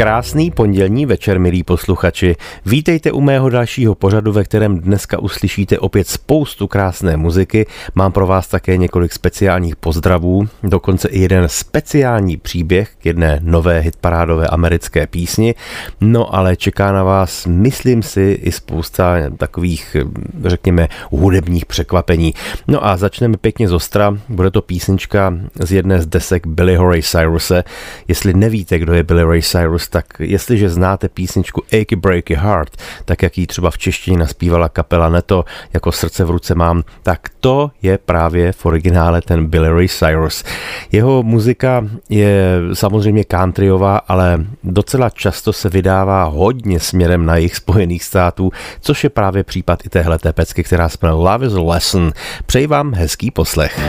Krásný pondělní večer, milí posluchači. Vítejte u mého dalšího pořadu, ve kterém dneska uslyšíte opět spoustu krásné muziky. Mám pro vás také několik speciálních pozdravů, dokonce i jeden speciální příběh k jedné nové hitparádové americké písni. No ale čeká na vás, myslím si, i spousta takových, řekněme, hudebních překvapení. No a začneme pěkně z ostra. Bude to písnička z jedné z desek Billy Ray Cyruse. Jestli nevíte, kdo je Billy Ray Cyrus, tak jestliže znáte písničku Achy Breaky Heart, tak jak ji třeba v češtině naspívala kapela Neto, jako srdce v ruce mám, tak to je právě v originále ten Billy Ray Cyrus. Jeho muzika je samozřejmě countryová, ale docela často se vydává hodně směrem na jejich spojených států, což je právě případ i téhle pecky, která jmenuje Love is a Lesson. Přeji vám hezký poslech.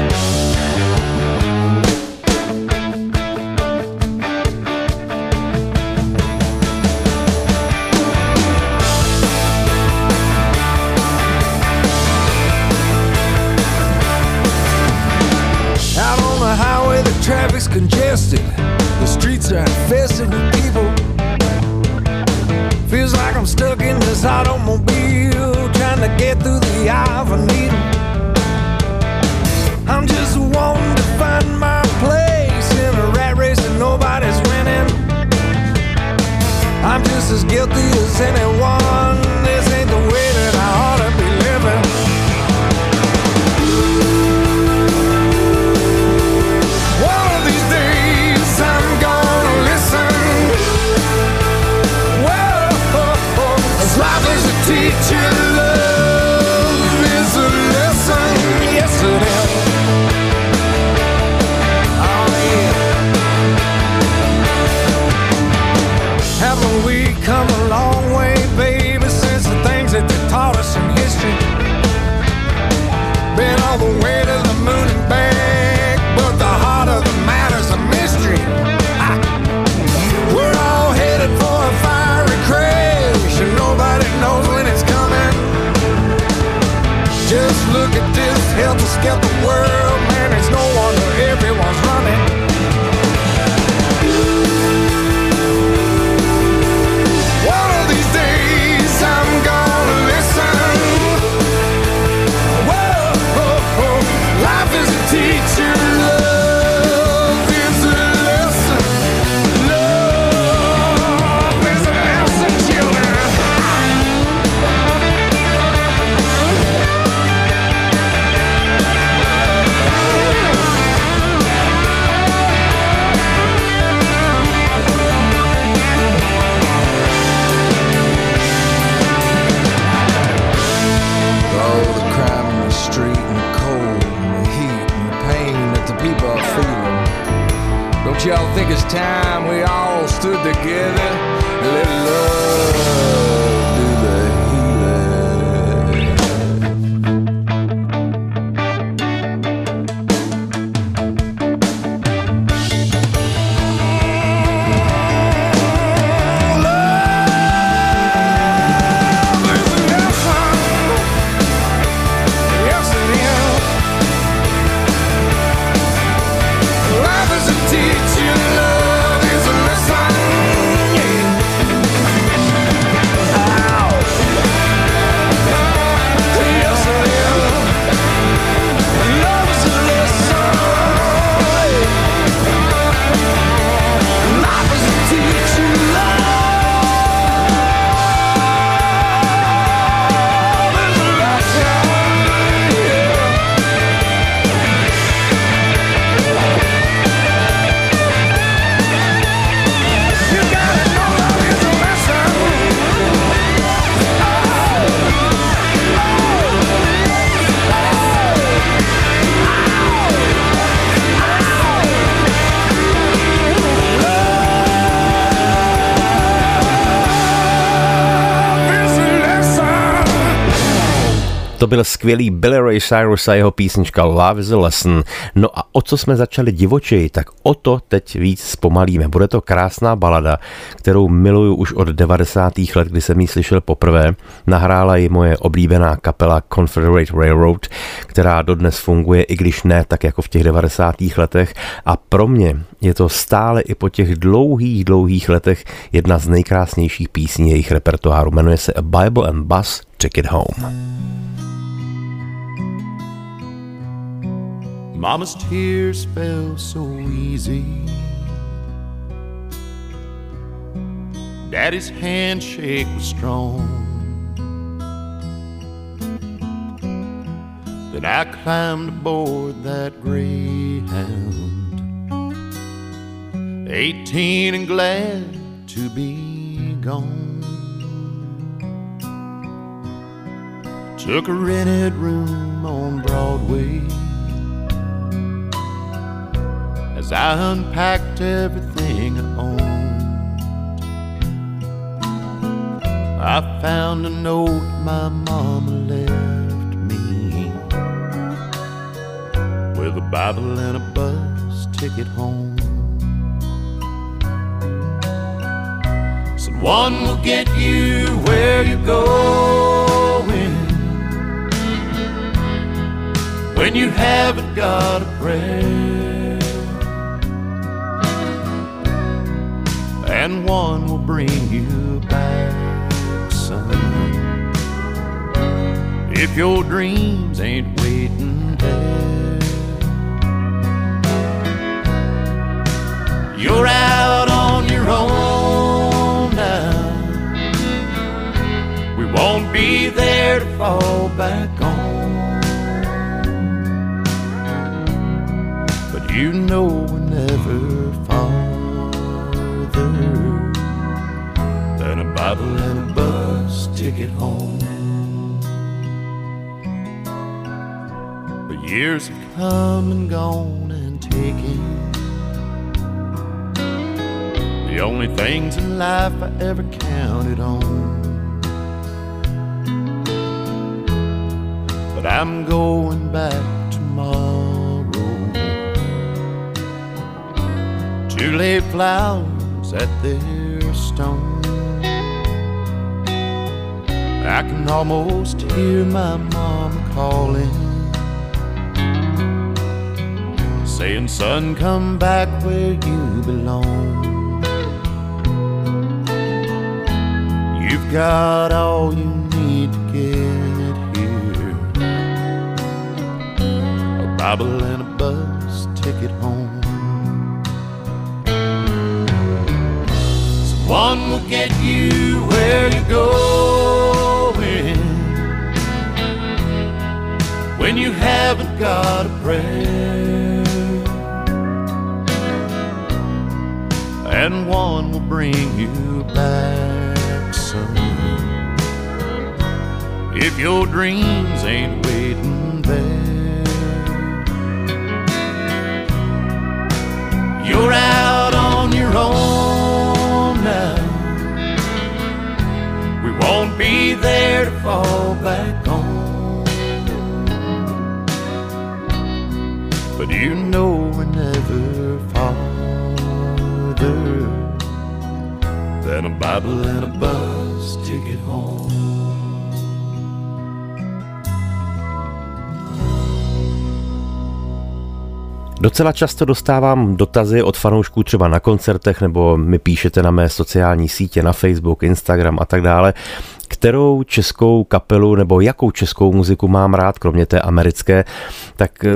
Byl skvělý Billy Ray Cyrus a jeho písnička Love is a Lesson. No a o co jsme začali divočeji, tak o to teď víc zpomalíme. Bude to krásná balada, kterou miluju už od 90. let, kdy jsem ji slyšel poprvé. Nahrála ji moje oblíbená kapela Confederate Railroad, která dodnes funguje, i když ne tak jako v těch 90. letech. A pro mě je to stále i po těch dlouhých, dlouhých letech jedna z nejkrásnějších písní jejich repertoáru. Jmenuje se A Bible and Bus Ticket Home. Mama's tears fell so easy. Daddy's handshake was strong. Then I climbed aboard that Greyhound. 18 and glad to be gone. Took a rented room on Broadway I unpacked everything I owned. I found a note my mama left me with a Bible and a bus ticket home. Someone will get you where you're going when you haven't got a prayer. One will bring you back, son. If your dreams ain't waiting there, you're out on your own now. We won't be there to fall back ticket home. But years have come and gone and taken the only things in life I ever counted on. But I'm going back tomorrow to lay flowers at their stone. I can almost hear my mom calling, saying, Son, come back where you belong. You've got all you need to get here a Bible and a bus ticket home. Someone will get you where you're going when you haven't got a prayer, and one will bring you back, son. If your dreams ain't waiting there, you're out on your own now. We won't be there to fall back you know we're never farther than a Bible and a bus ticket home. Docela často dostávám dotazy od fanoušků třeba na koncertech nebo mi píšete na mé sociální sítě, na Facebook, Instagram a tak dále, kterou českou kapelu nebo jakou českou muziku mám rád, kromě té americké, tak eh,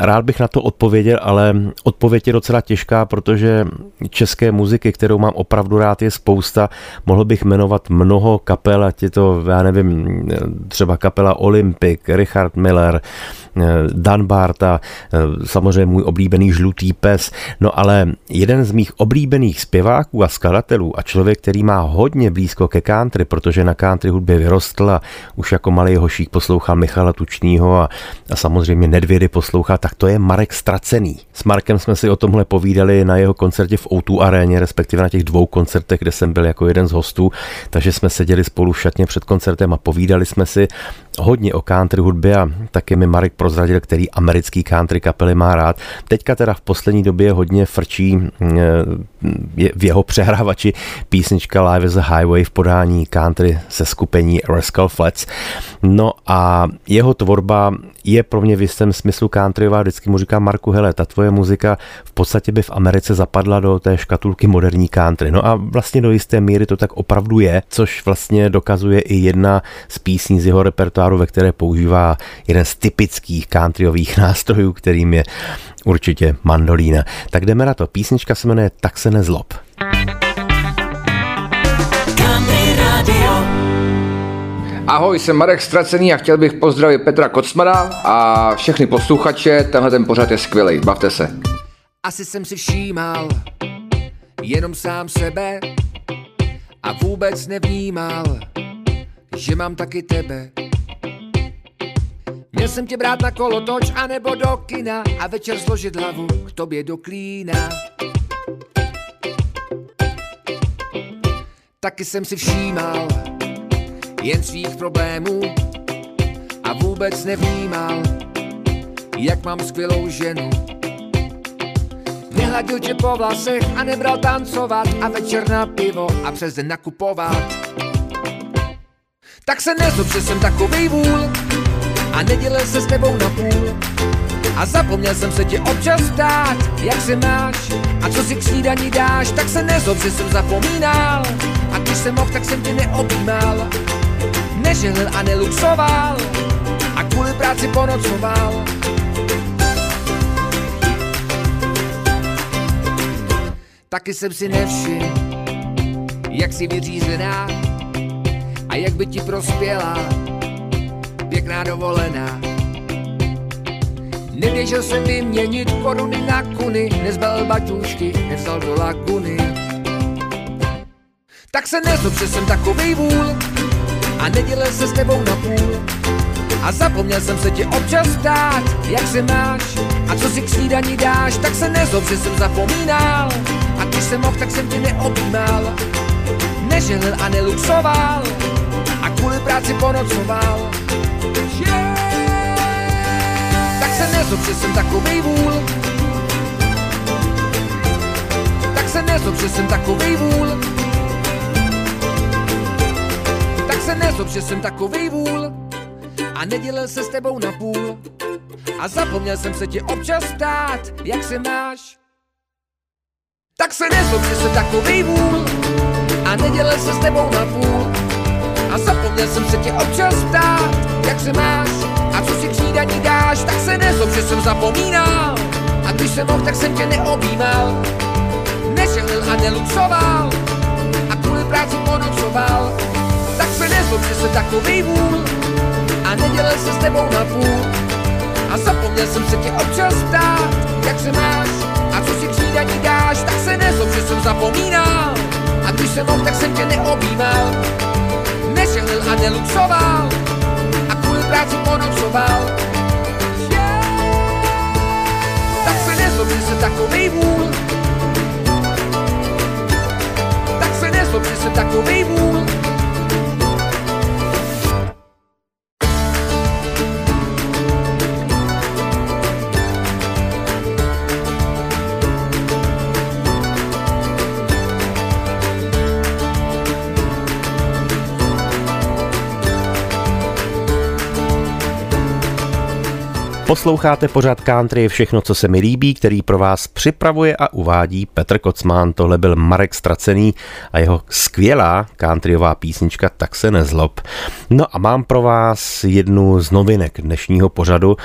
rád bych na to odpověděl, ale odpověď je docela těžká, protože české muziky, kterou mám opravdu rád, je spousta. Mohl bych jmenovat mnoho kapel, ať je to, já nevím, třeba kapela Olympic, Richard Miller, eh, Dan Barta, eh, samozřejmě můj oblíbený žlutý pes, no ale jeden z mých oblíbených zpěváků a skladatelů a člověk, který má hodně blízko ke country, protože na country country hudbě vyrostl a už jako malý hošík poslouchal Michala Tučního a, a samozřejmě Nedvědy poslouchal, tak to je Marek Stracený. S Markem jsme si o tomhle povídali na jeho koncertě v O2 aréně, respektive na těch dvou koncertech, kde jsem byl jako jeden z hostů, takže jsme seděli spolu šatně před koncertem a povídali jsme si hodně o country hudbě a taky mi Marek prozradil, který americký country kapely má rád. Teďka teda v poslední době hodně frčí mm, v jeho přehrávači písnička Live as a Highway v podání country se skupení Rascal Flats. No a jeho tvorba je pro mě v jistém smyslu countryová. Vždycky mu říkám Marku, hele, ta tvoje muzika v podstatě by v Americe zapadla do té škatulky moderní country. No a vlastně do jisté míry to tak opravdu je, což vlastně dokazuje i jedna z písní z jeho repertoáru, ve které používá jeden z typických countryových nástrojů, kterým je určitě mandolína. Tak jdeme na to. Písnička se jmenuje Tak se nezlob. Ahoj, jsem Marek Stracený a chtěl bych pozdravit Petra Kocmana a všechny posluchače. Tenhle ten pořad je skvělý, bavte se. Asi jsem si všímal jenom sám sebe a vůbec nevnímal, že mám taky tebe. Měl jsem tě brát na kolotoč anebo do kina a večer složit hlavu k tobě do klína. Taky jsem si všímal jen svých problémů a vůbec nevnímal, jak mám skvělou ženu. Nehladil tě po vlasech a nebral tancovat a večer na pivo a přes den nakupovat. Tak se nezlob, že jsem takovej vůl a nedělil se s tebou na půl. A zapomněl jsem se tě občas ptát, jak se máš a co si k snídaní dáš, tak se nezlob, že jsem zapomínal. A když jsem mohl, tak jsem tě neobjímal nežehlil a neluxoval a kvůli práci ponocoval. Taky jsem si nevšiml, jak si vyřízená a jak by ti prospěla pěkná dovolená. Neběžel jsem vyměnit koruny na kuny, nezbal baťůšky, nevzal do laguny. Tak se nezlob, že jsem takovej vůl, a nedělil se s tebou na půl. A zapomněl jsem se tě občas ptát, jak se máš a co si k snídaní dáš, tak se nezlob, že jsem zapomínal. A když jsem mohl, tak jsem tě neobjímal. Neželil a neluxoval a kvůli práci ponocoval. Tak se nezlob, že jsem takovej vůl. Tak se nezlob, že jsem takovej vůl nezlob, že jsem takový vůl a nedělil se s tebou na půl. A zapomněl jsem se tě občas ptát, jak se máš. Tak se nezlob, že jsem takový vůl a nedělil se s tebou na půl. A zapomněl jsem se tě občas ptát, jak se máš a co si k snídaní dáš. Tak se nezlob, že jsem zapomínal a když jsem mohl, tak jsem tě neobjímal. Nežehlil a neluxoval a kvůli práci ponocoval se nezlob, že jsem takový vůl a nedělal se s tebou na půl. A zapomněl jsem se tě občas ptát, jak se máš a co si k snídaní dáš, tak se nezlob, že jsem zapomínal. A když jsem mohl, tak jsem tě neobjímal, nežehlil a neluxoval a kvůli práci ponocoval. Tak se nezlob, že jsem takový vůl, tak se nezlob, že jsem takový vůl. Posloucháte pořád country všechno, co se mi líbí, který pro vás připravuje a uvádí Petr Kocmán. Tohle byl Marek Stracený a jeho skvělá countryová písnička Tak se nezlob. No a mám pro vás jednu z novinek dnešního pořadu.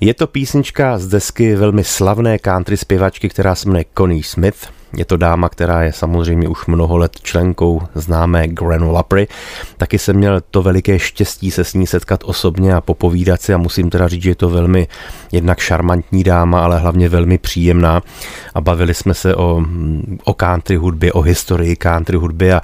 Je to písnička z desky velmi slavné country zpěvačky, která se jmenuje Connie Smith. Je to dáma, která je samozřejmě už mnoho let členkou známé Granulapry. Taky jsem měl to veliké štěstí se s ní setkat osobně a popovídat si a musím teda říct, že je to velmi jednak šarmantní dáma, ale hlavně velmi příjemná a bavili jsme se o, o country hudbě, o historii country hudby a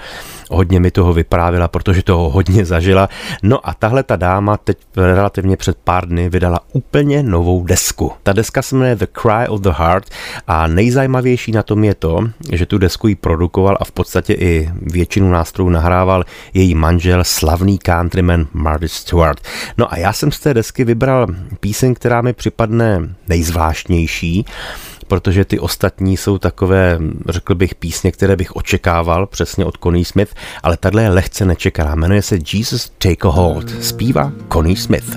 hodně mi toho vyprávila, protože toho hodně zažila. No a tahle ta dáma teď relativně před pár dny vydala úplně novou desku. Ta deska se jmenuje The Cry of the Heart a nejzajímavější na tom je to, že tu desku ji produkoval a v podstatě i většinu nástrojů nahrával její manžel, slavný countryman Marty Stewart. No a já jsem z té desky vybral píseň, která mi připadne nejzvláštnější protože ty ostatní jsou takové, řekl bych, písně, které bych očekával přesně od Connie Smith, ale tahle je lehce nečekaná. Jmenuje se Jesus Take a Hold. Zpívá Connie Smith.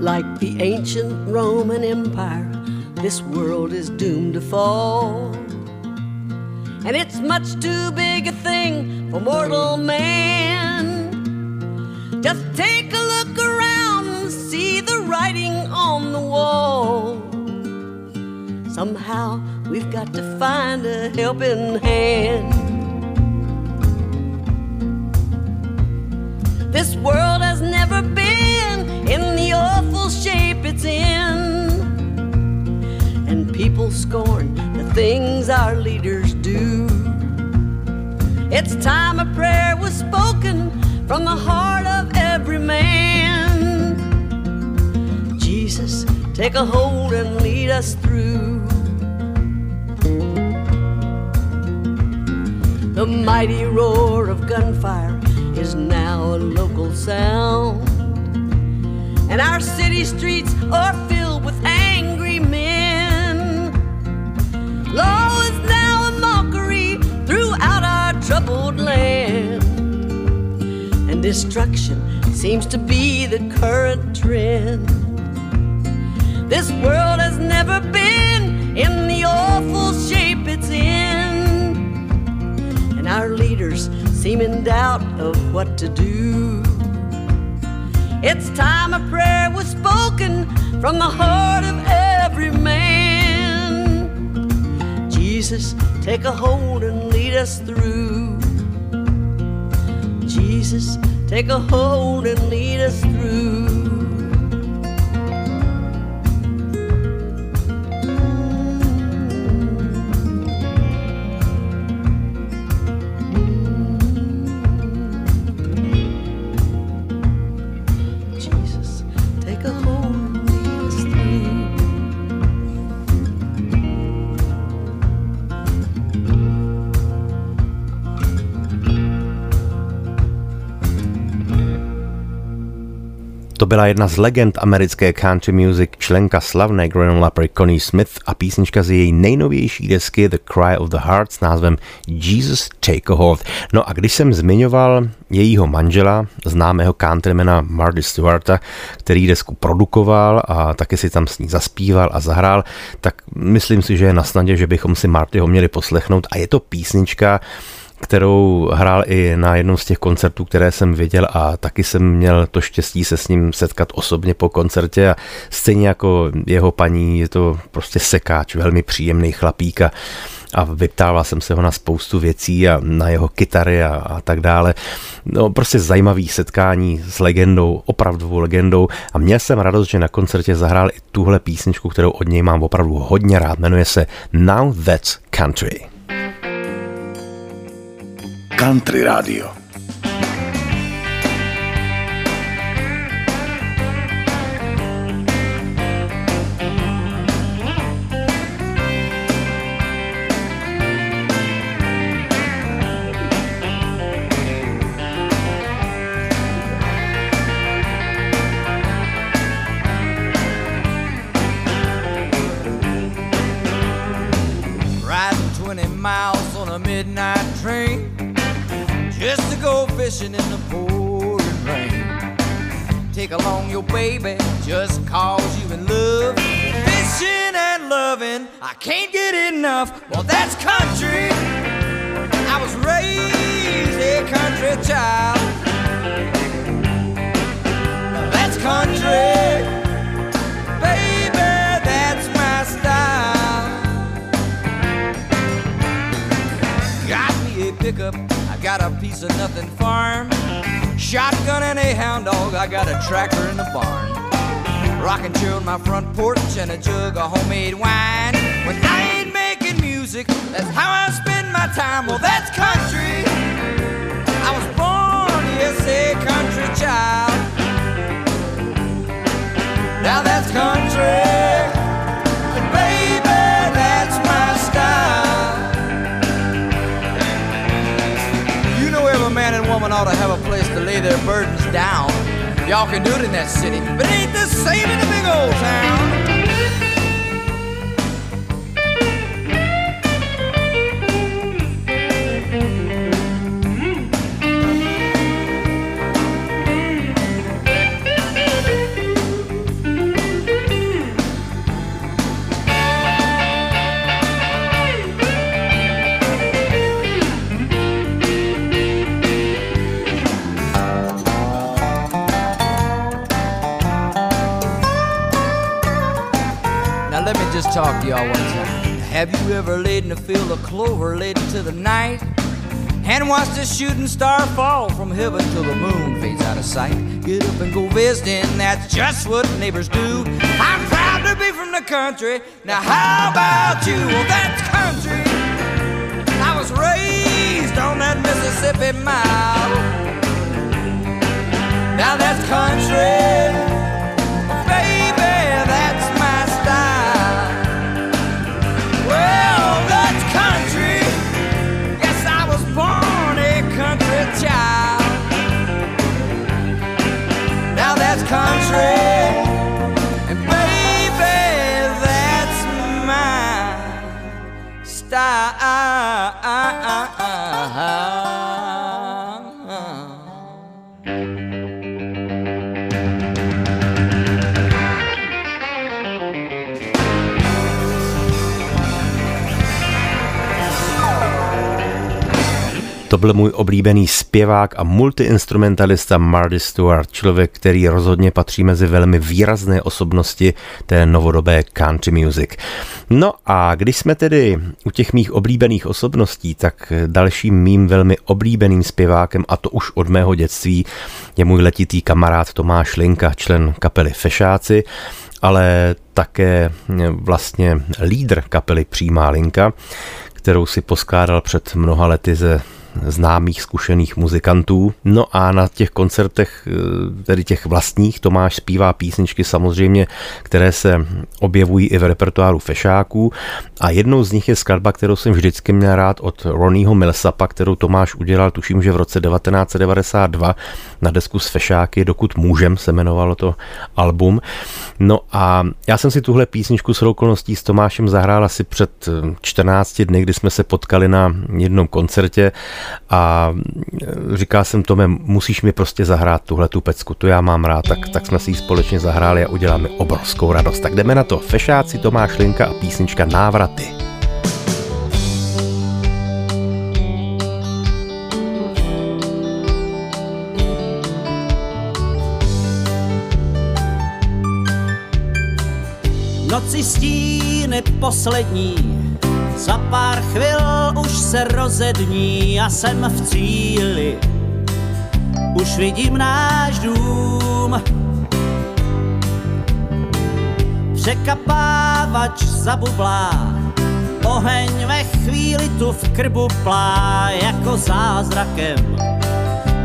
Like the ancient Roman Empire, this world is doomed to fall. And it's much too big a thing for mortal man. Just take a look around and see the writing on the wall. Somehow we've got to find a helping hand. This world has never been in the awful shape it's in. And people scorn the things our leaders do. It's time a prayer was spoken from the heart take a hold and lead us through. The mighty roar of gunfire is now a local sound. And our city streets are filled with angry men. Law is now a mockery throughout our troubled land and destruction seems to be the current trend. This world has never been in the awful shape it's in, and our leaders seem in doubt of what to do. It's time a prayer was spoken from the heart of every man. Jesus, take a hold and lead us through. Jesus, take a hold and lead us through. Byla jedna z legend americké country music, členka slavné Granola Prairie Connie Smith a písnička z její nejnovější desky The Cry of the Heart s názvem Jesus Take a Hold. No a když jsem zmiňoval jejího manžela, známého countrymana Marty Stewarta, který desku produkoval a taky si tam s ní zaspíval a zahrál, tak myslím si, že je na snadě, že bychom si Martyho měli poslechnout a je to písnička, kterou hrál i na jednom z těch koncertů, které jsem viděl a taky jsem měl to štěstí se s ním setkat osobně po koncertě a stejně jako jeho paní je to prostě sekáč, velmi příjemný chlapík a a vyptával jsem se ho na spoustu věcí a na jeho kytary a, a tak dále. No, prostě zajímavý setkání s legendou, opravdovou legendou a měl jsem radost, že na koncertě zahrál i tuhle písničku, kterou od něj mám opravdu hodně rád. Jmenuje se Now That's Country. Country Radio. Can't get enough. Well, that's country. I was raised a country child. That's country. Baby, that's my style. Got me a pickup I got a piece of nothing farm. Shotgun and a hound dog, I got a tractor in the barn. Rocking chair on my front porch and a jug of homemade wine. When I ain't making music, that's how I spend my time. Well, that's country. I was born, yes, a country child. Now that's country. But baby, that's my style. You know every man and woman ought to have a place to lay their burdens down. Y'all can do it in that city, but it ain't the same in the big old town. Just talk to y'all one time. Have you ever laid in a field of clover late into the night and watched a shooting star fall from heaven till the moon fades out of sight? Get up and go visiting, that's just what neighbors do. I'm proud to be from the country. Now, how about you? Well, that's country. I was raised on that Mississippi mile. Now, that's country. country. To byl můj oblíbený zpěvák a multiinstrumentalista Marty Stewart, člověk, který rozhodně patří mezi velmi výrazné osobnosti té novodobé country music. No a když jsme tedy u těch mých oblíbených osobností, tak dalším mým velmi oblíbeným zpěvákem, a to už od mého dětství, je můj letitý kamarád Tomáš Linka, člen kapely Fešáci, ale také vlastně lídr kapely Přímá linka, kterou si poskládal před mnoha lety ze známých, zkušených muzikantů. No a na těch koncertech, eh, tedy těch vlastních, Tomáš zpívá písničky samozřejmě, které se objevují i v repertoáru fešáků a jednou z nich je skladba, kterou jsem vždycky měl rád od Ronnieho Millsapa, kterou Tomáš udělal, tuším, že v roce 1992 na desku s fešáky, dokud můžem se jmenovalo to album. No a já jsem si tuhle písničku s okolností s Tomášem zahrál asi před 14 dny, kdy jsme se potkali na jednom koncertě a říkal jsem Tome, musíš mi prostě zahrát tuhle tu pecku, to já mám rád, tak, tak jsme si ji společně zahráli a uděláme obrovskou radost. Tak jdeme na to. Fešáci, Tomáš Linka a písnička Návraty. Noci stíny poslední za pár chvil už se rozední a jsem v cíli. Už vidím náš dům. Překapávač zabublá, oheň ve chvíli tu v krbu plá jako zázrakem.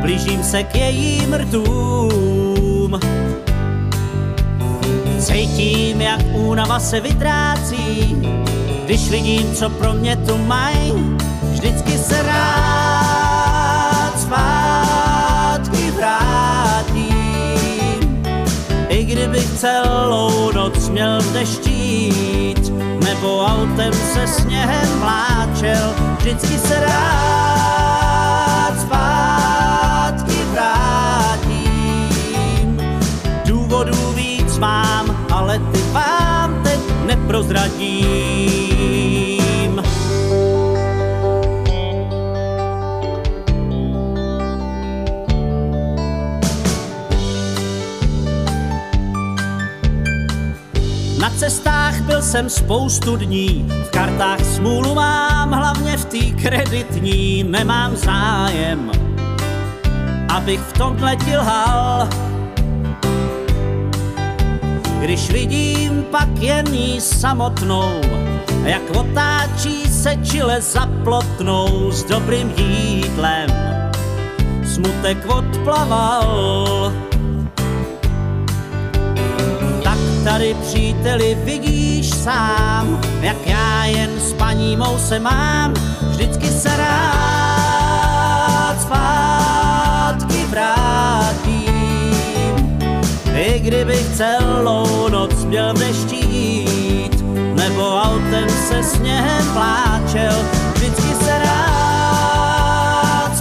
Blížím se k jejím rtům. Cítím, jak únava se vytrácí, když vidím, co pro mě tu mají, vždycky se rád zpátky vrátím. I kdybych celou noc měl deštít, nebo autem se sněhem vláčel, vždycky se rád zpátky vrátím. Důvodů víc mám, ale ty vám teď neprozradím. Jsem spoustu dní, v kartách smůlu mám, hlavně v té kreditní nemám zájem, abych v tomhle ti lhal. když vidím pak jen jí samotnou, jak otáčí se čile za plotnou s dobrým jídlem. Smutek odplaval, tady příteli vidíš sám, jak já jen s paní mou se mám, vždycky se rád zpátky vrátím. I kdybych celou noc měl jít, nebo autem se sněhem pláčel, vždycky se rád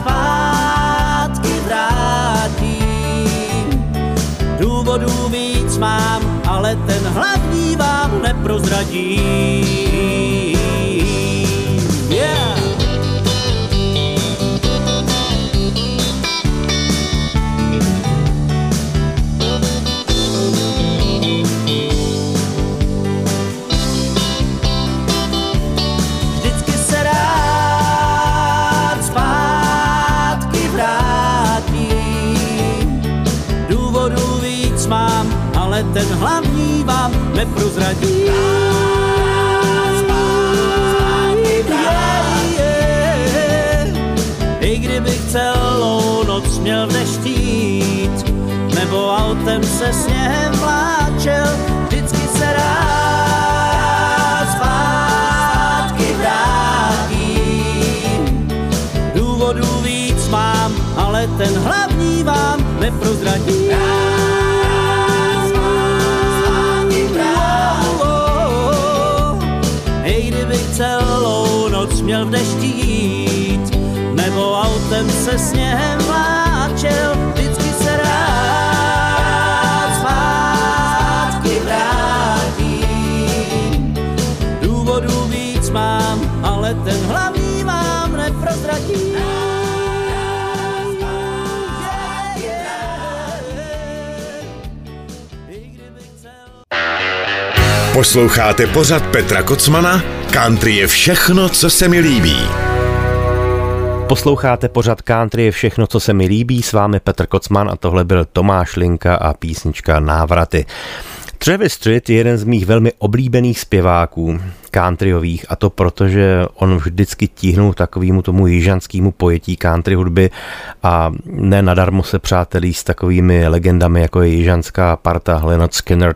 vrátím. Víc mám, ten hlavní vám neprozradím. Neprozradí. I kdybych celou noc měl v deštít, nebo autem se sněhem vláčel, se sněhem vláčel, vždycky se rád zpátky vrátím. Důvodů víc mám, ale ten hlavní vám neprozradím. Posloucháte pořad Petra Kocmana Country je všechno, co se mi líbí. Posloucháte pořad Country je všechno, co se mi líbí. S vámi Petr Kocman a tohle byl Tomáš Linka a písnička Návraty. Travis Street je jeden z mých velmi oblíbených zpěváků countryových a to proto, že on vždycky tíhnul takovýmu tomu jižanskému pojetí country hudby a ne nadarmo se přátelí s takovými legendami, jako je jižanská parta Leonard Skinner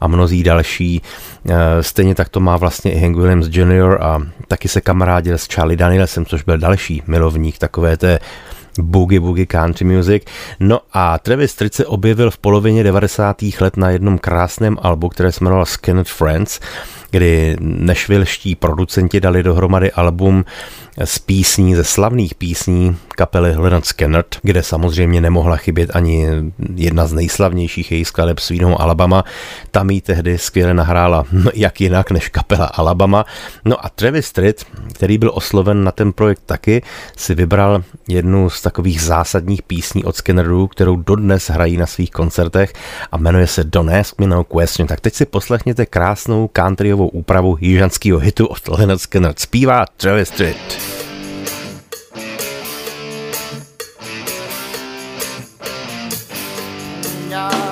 a mnozí další. Eh, stejně tak to má vlastně i Hank Williams Jr. a taky se kamarádil s Charlie Danielsem, což byl další milovník takové té boogie boogie country music. No a Travis Tritt se objevil v polovině 90. let na jednom krásném albu, které se jmenovalo Skinner Friends, kdy nešvilští producenti dali dohromady album z písní, ze slavných písní kapely Leonard Skinner, kde samozřejmě nemohla chybět ani jedna z nejslavnějších jejich skladeb Svínou Alabama. Tam jí tehdy skvěle nahrála no, jak jinak než kapela Alabama. No a Travis Street, který byl osloven na ten projekt taky, si vybral jednu z takových zásadních písní od Skinnerů, kterou dodnes hrají na svých koncertech a jmenuje se Don't Ask Me No Question. Tak teď si poslechněte krásnou countryovou úpravu jižanského hitu od Leonard Skinner. Zpívá Travis Street. Yeah.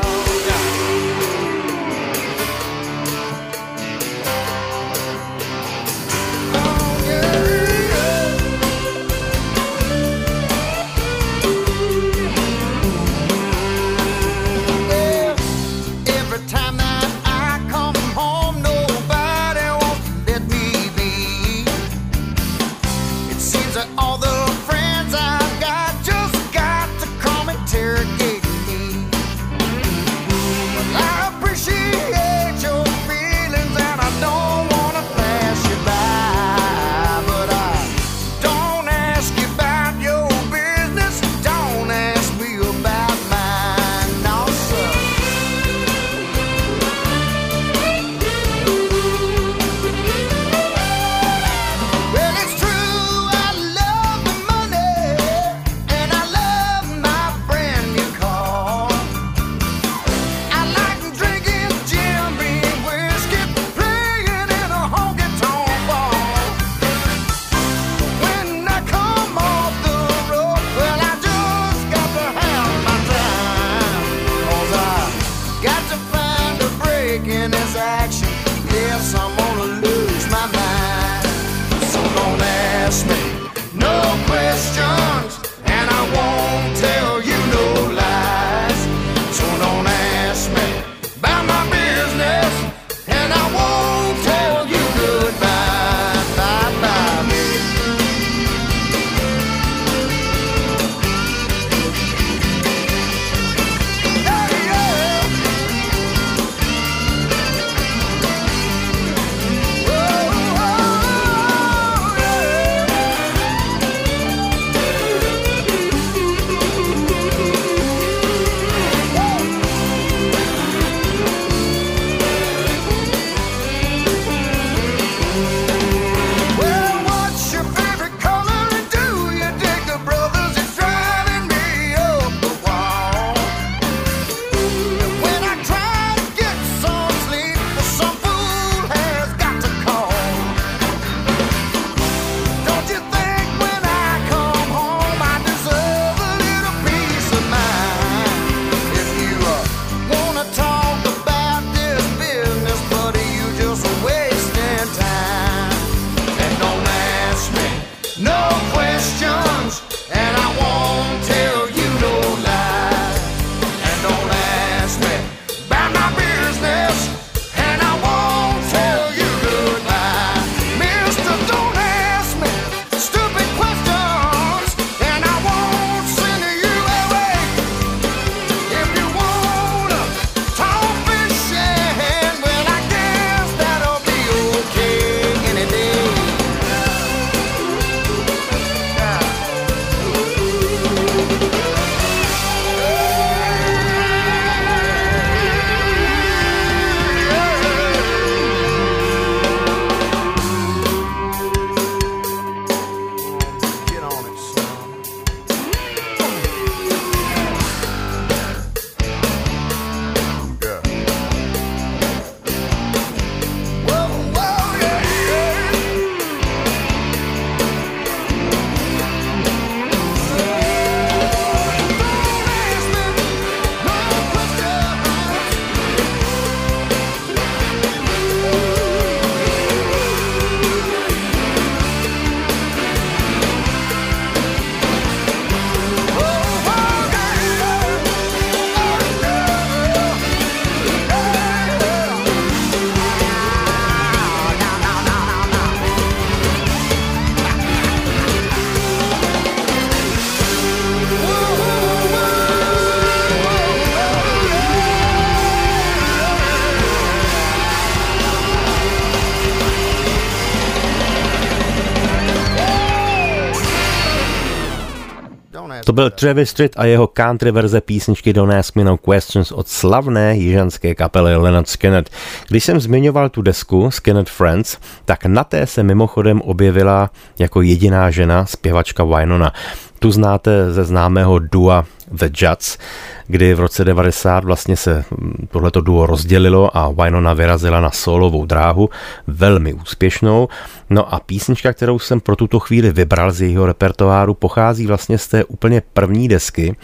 Byl Travis Street a jeho country verze písničky Don't Ask Me No Questions od slavné jižanské kapely Leonard Skinner. Když jsem zmiňoval tu desku Skinner Friends, tak na té se mimochodem objevila jako jediná žena zpěvačka Wynona. Tu znáte ze známého dua The Judds, kdy v roce 90 vlastně se tohleto duo rozdělilo a Wynonna vyrazila na solovou dráhu, velmi úspěšnou. No a písnička, kterou jsem pro tuto chvíli vybral z jejího repertoáru, pochází vlastně z té úplně první desky,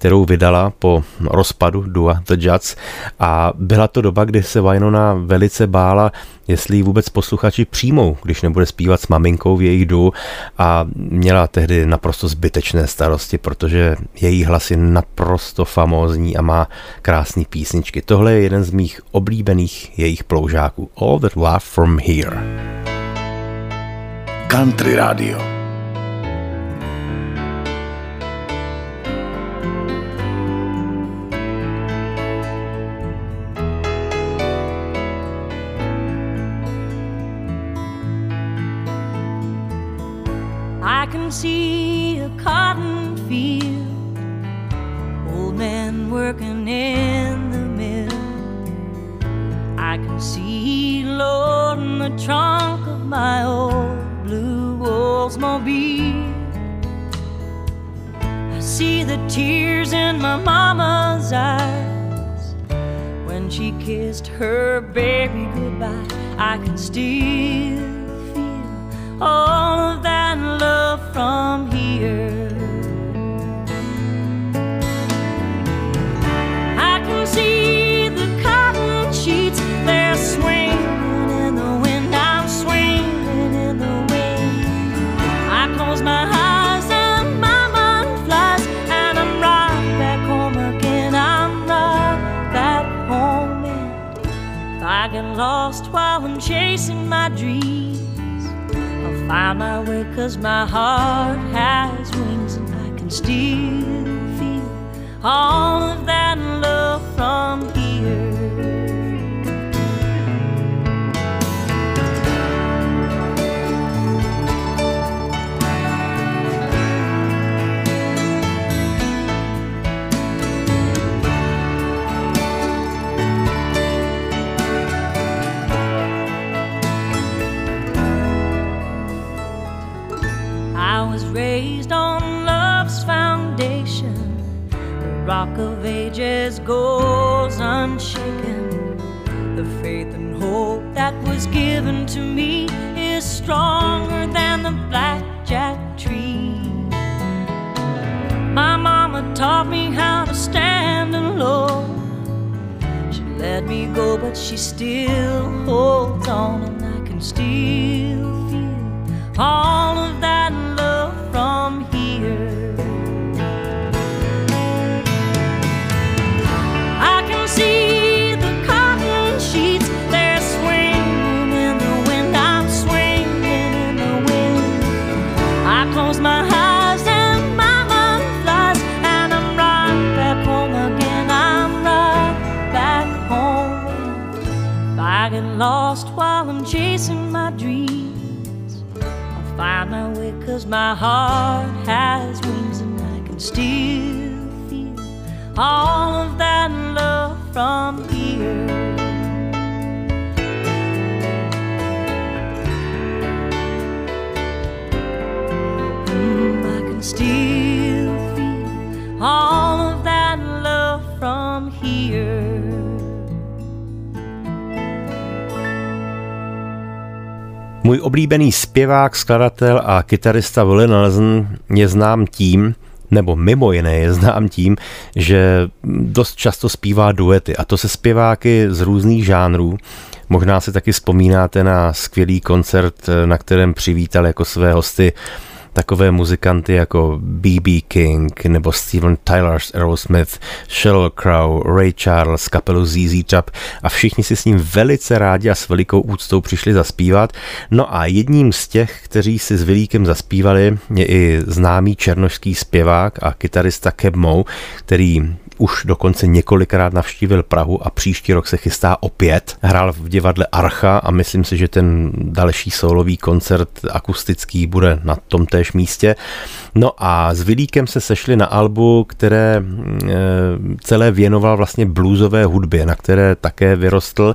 kterou vydala po rozpadu Dua The Judds a byla to doba, kdy se Wynonna velice bála, jestli ji vůbec posluchači přijmou, když nebude zpívat s maminkou v jejich du a měla tehdy naprosto zbytečné starosti, protože její hlas je naprosto famózní a má krásné písničky. Tohle je jeden z mých oblíbených jejich ploužáků. All That Love From Here. Country Radio. Ages goes unshaken. The faith and hope that was given to me is stronger than the blackjack tree. My mama taught me how to stand alone. She let me go, but she still holds on, and I can still feel all my heart has wings and I can still feel all of that love from here. Mm, I can still feel all Můj oblíbený zpěvák, skladatel a kytarista Willie Nelson je znám tím, nebo mimo jiné je znám tím, že dost často zpívá duety a to se zpěváky z různých žánrů. Možná si taky vzpomínáte na skvělý koncert, na kterém přivítal jako své hosty takové muzikanty jako B.B. King nebo Steven Tyler z Aerosmith, Sheryl Crow, Ray Charles, kapelu ZZ Top a všichni si s ním velice rádi a s velikou úctou přišli zaspívat. No a jedním z těch, kteří si s Vilíkem zaspívali, je i známý černošský zpěvák a kytarista Keb Mo, který už dokonce několikrát navštívil Prahu a příští rok se chystá opět. Hrál v divadle Archa a myslím si, že ten další solový koncert akustický bude na tom též místě. No a s Vilíkem se sešli na albu, které e, celé věnoval vlastně bluesové hudbě, na které také vyrostl.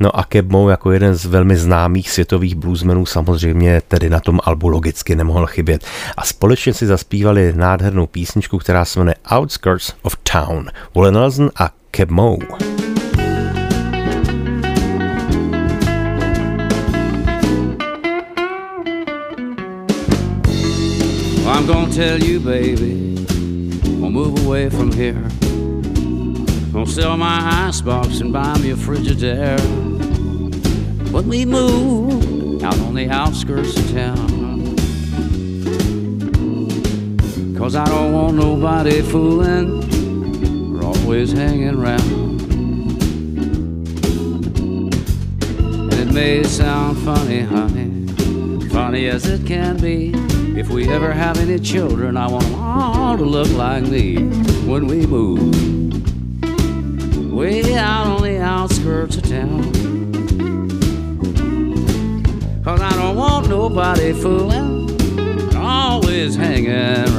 No a Kebmou jako jeden z velmi známých světových bluesmenů samozřejmě tedy na tom albu logicky nemohl chybět. A společně si zaspívali nádhernou písničku, která se jmenuje Outskirts of Town. Nelson a. I'm gonna tell you, baby, I'll move away from here. I'll sell my icebox and buy me a Frigidaire. When we move out on the outskirts of town. Cause I don't want nobody fooling always hanging around. And it may sound funny, honey, funny as it can be. If we ever have any children, I want them all to look like me when we move. Way out on the outskirts of town. Cause I don't want nobody fooling, always hanging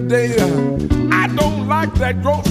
I don't like that grocery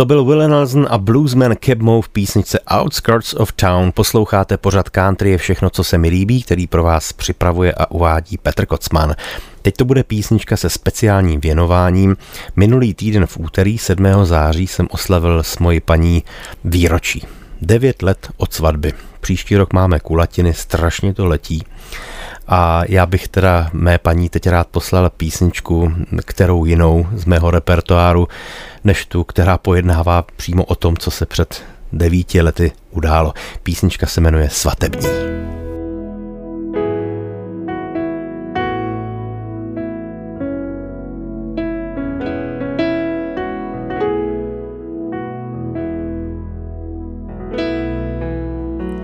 To byl Will Nelson a bluesman Kebmo v písničce Outskirts of Town. Posloucháte pořad country je všechno, co se mi líbí, který pro vás připravuje a uvádí Petr Kocman. Teď to bude písnička se speciálním věnováním. Minulý týden v úterý 7. září jsem oslavil s mojí paní výročí. 9 let od svatby. Příští rok máme kulatiny, strašně to letí. A já bych teda mé paní teď rád poslal písničku, kterou jinou z mého repertoáru, než tu, která pojednává přímo o tom, co se před devíti lety událo. Písnička se jmenuje Svatební.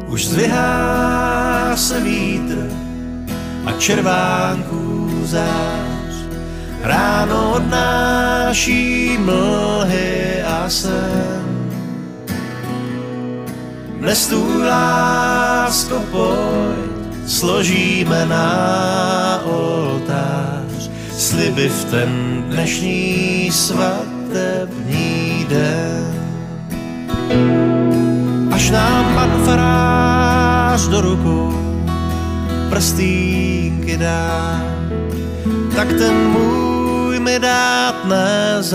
Už zdvihá se a červánků zář. Ráno odnáší mlhy a sen. Dnes tu lásko pojď, složíme na oltář sliby v ten dnešní svatební den. Až nám pan farář do rukou prstínky dá, tak ten můj mi dát nezapomeň.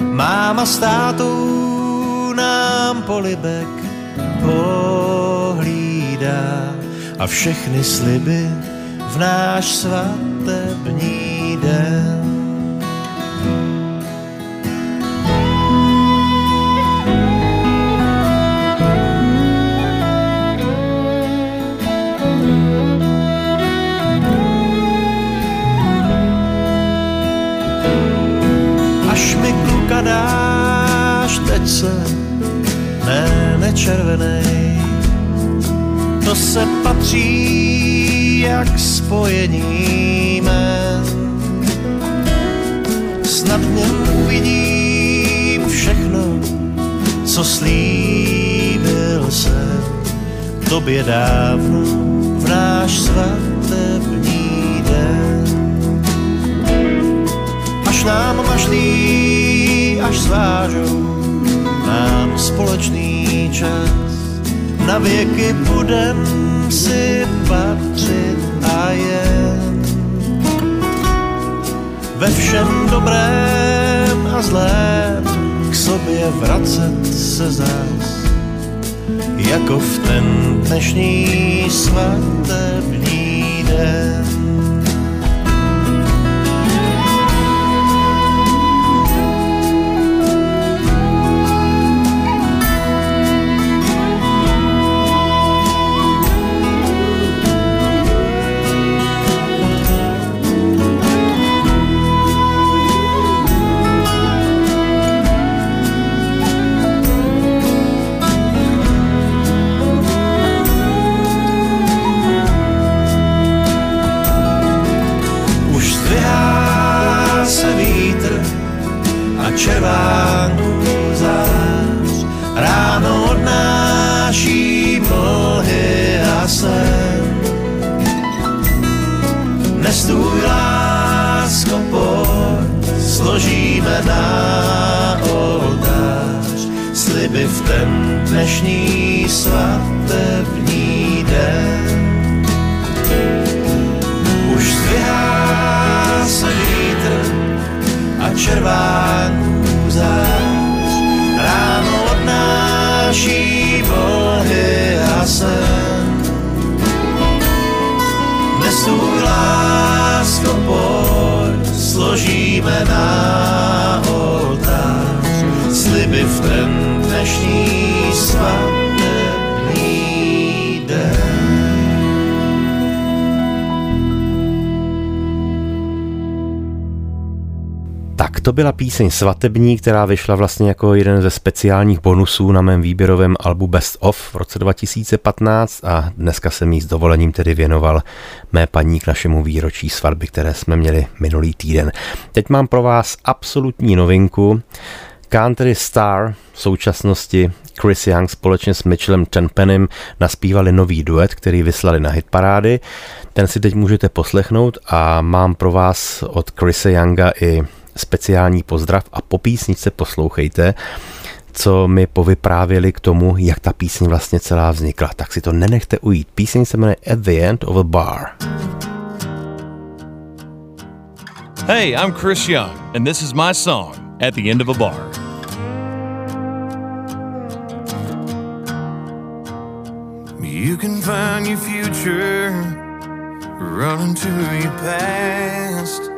Máma s tátou nám polibek pohlídá a všechny sliby v náš svatební kluka dáš, teď se ne, nečervenej, to se patří jak spojení jmen. Snad v něm uvidím všechno, co slíbil jsem tobě dávno v náš svatební den. Až nám mašlí, až zvážou nám společný čas, na věky budem si patřit a jen. Ve všem dobrém a zlém k sobě vracet se zás, jako v ten dnešní svatební den. Byla píseň Svatební, která vyšla vlastně jako jeden ze speciálních bonusů na mém výběrovém albu Best of v roce 2015 a dneska jsem jí s dovolením tedy věnoval mé paní k našemu výročí svatby, které jsme měli minulý týden. Teď mám pro vás absolutní novinku. Country Star v současnosti Chris Young společně s Mitchellem Tenpenem naspívali nový duet, který vyslali na hitparády. Ten si teď můžete poslechnout a mám pro vás od Chrisa Younga i speciální pozdrav a po písničce poslouchejte, co mi povyprávěli k tomu, jak ta píseň vlastně celá vznikla. Tak si to nenechte ujít. Píseň se jmenuje At the End of a Bar. Hey, I'm Chris Young, and this is my song, At the End of a Bar. You can find your future running to your past.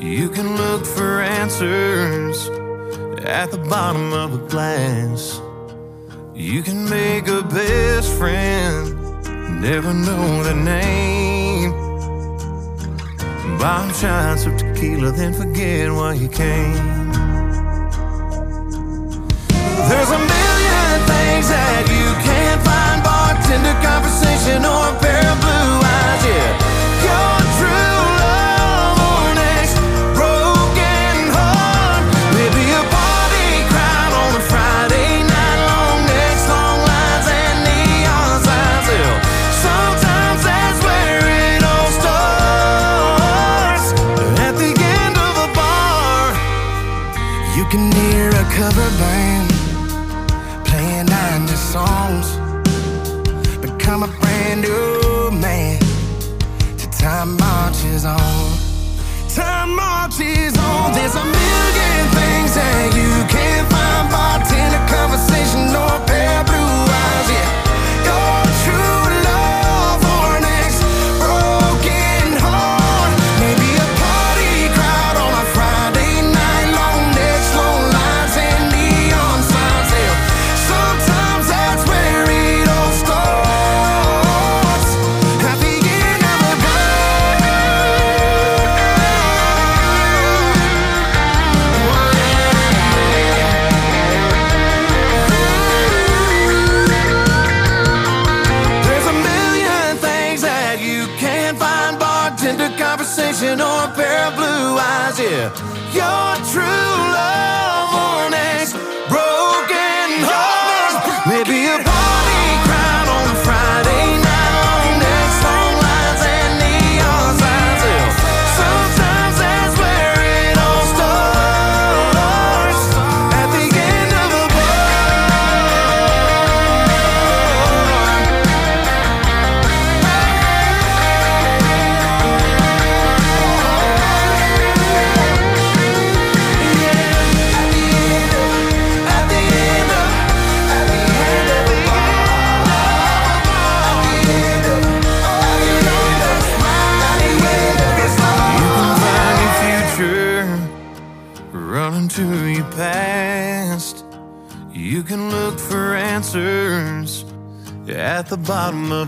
You can look for answers at the bottom of a glass. You can make a best friend, never know the name. Bomb shots of tequila, then forget why you came. There's a million things that you can't find bartender conversation or a pair of blue eyes. Yeah, your true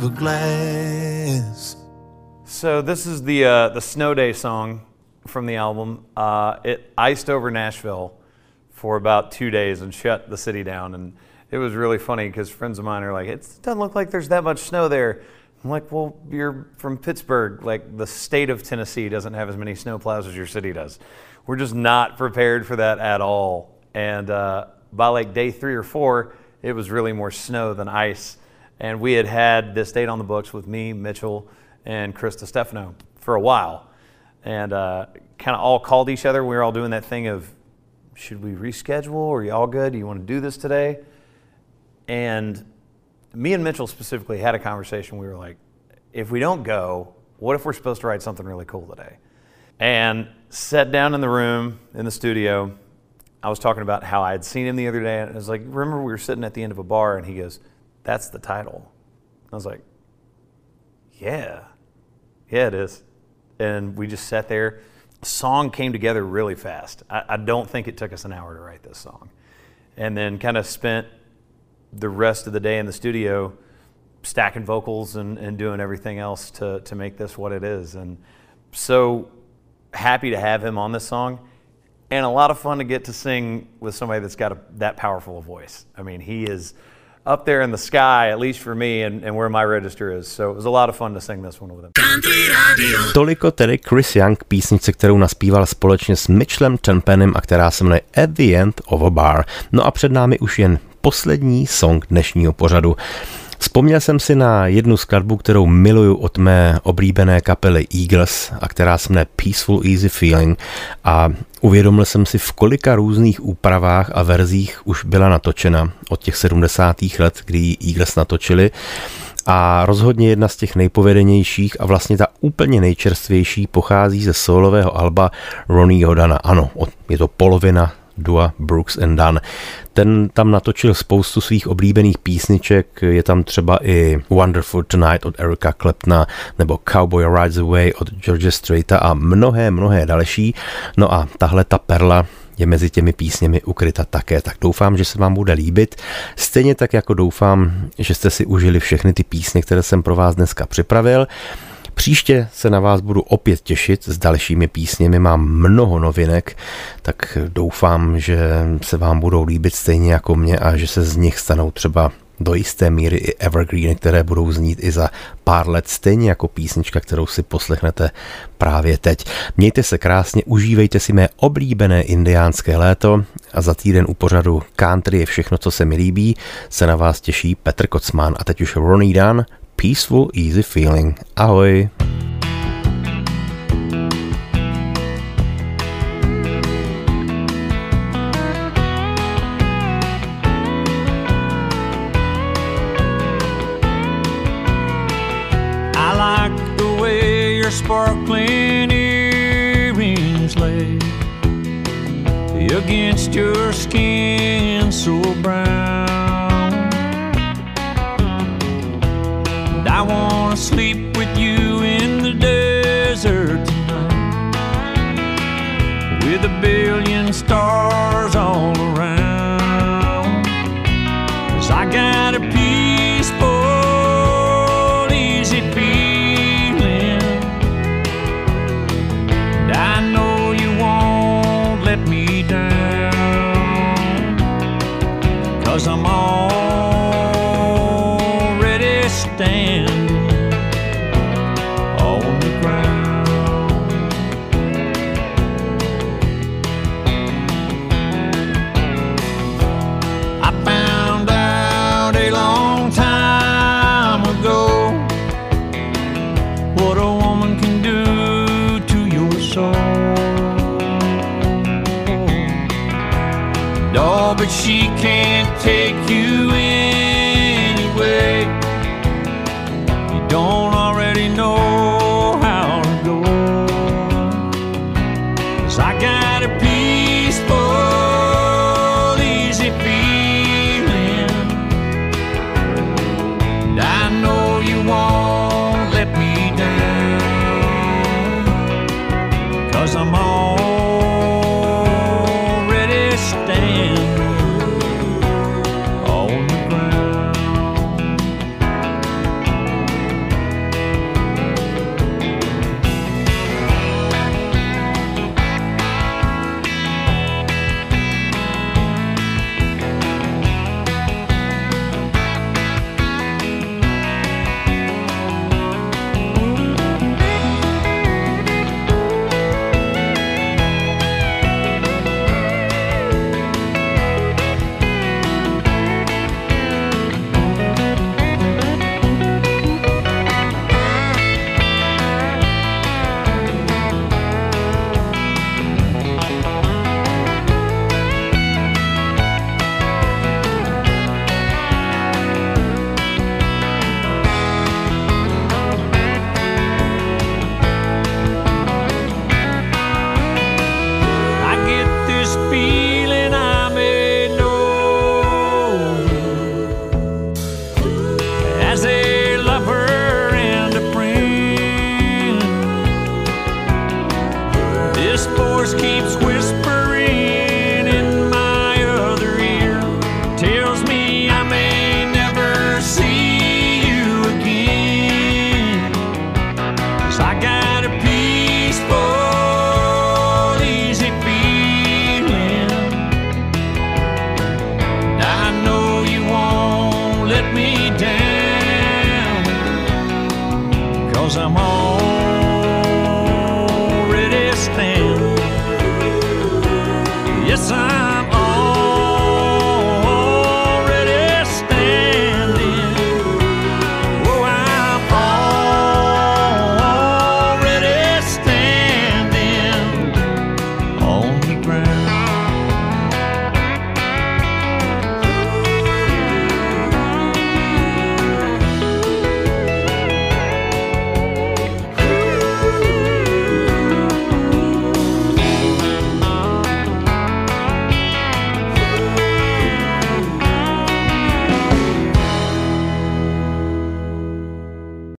of a glass. So this is the uh, the snow day song from the album. Uh, it iced over Nashville for about two days and shut the city down, and it was really funny because friends of mine are like, "It doesn't look like there's that much snow there." I'm like, "Well, you're from Pittsburgh. Like the state of Tennessee doesn't have as many snowplows as your city does. We're just not prepared for that at all." And uh, by like day three or four, it was really more snow than ice. And we had had this date on the books with me, Mitchell, and Chris Stefano for a while. And uh, kind of all called each other. We were all doing that thing of, should we reschedule? Are you all good? Do you want to do this today? And me and Mitchell specifically had a conversation. We were like, if we don't go, what if we're supposed to write something really cool today? And sat down in the room in the studio. I was talking about how I had seen him the other day. And I was like, remember we were sitting at the end of a bar and he goes, that's the title. I was like, yeah, yeah, it is. And we just sat there. The song came together really fast. I, I don't think it took us an hour to write this song. And then kind of spent the rest of the day in the studio stacking vocals and, and doing everything else to, to make this what it is. And so happy to have him on this song and a lot of fun to get to sing with somebody that's got a, that powerful a voice. I mean, he is up there in the sky, at least for me, and, and where my register is. So it was a lot of fun to sing this one with him. Toliko tedy Chris Young k písničce, kterou naspíval společně s Mitchellem Tenpenem a která se jmenuje At the End of a Bar. No a před námi už jen poslední song dnešního pořadu. Vzpomněl jsem si na jednu skladbu, kterou miluju od mé oblíbené kapely Eagles a která se jmenuje Peaceful Easy Feeling a uvědomil jsem si, v kolika různých úpravách a verzích už byla natočena od těch 70. let, kdy Eagles natočili a rozhodně jedna z těch nejpovedenějších a vlastně ta úplně nejčerstvější pochází ze solového alba Ronnieho Dana. Ano, je to polovina dua Brooks and Dunn. Ten tam natočil spoustu svých oblíbených písniček, je tam třeba i Wonderful Tonight od Erika Claptona nebo Cowboy Rides Away od George Straita a mnohé, mnohé další. No a tahle ta perla je mezi těmi písněmi ukryta také, tak doufám, že se vám bude líbit. Stejně tak jako doufám, že jste si užili všechny ty písně, které jsem pro vás dneska připravil. Příště se na vás budu opět těšit s dalšími písněmi, mám mnoho novinek, tak doufám, že se vám budou líbit stejně jako mě a že se z nich stanou třeba do jisté míry i evergreeny, které budou znít i za pár let, stejně jako písnička, kterou si poslechnete právě teď. Mějte se krásně, užívejte si mé oblíbené indiánské léto a za týden u pořadu Country je všechno, co se mi líbí, se na vás těší Petr Kocman. A teď už Ronnie Dan, Peaceful Easy Feeling. Ahoj! Sparkling earrings lay against your skin so brown. Wanna sleep with you in the desert tonight with a billion stars all around. Cause I got a peaceful, easy feeling.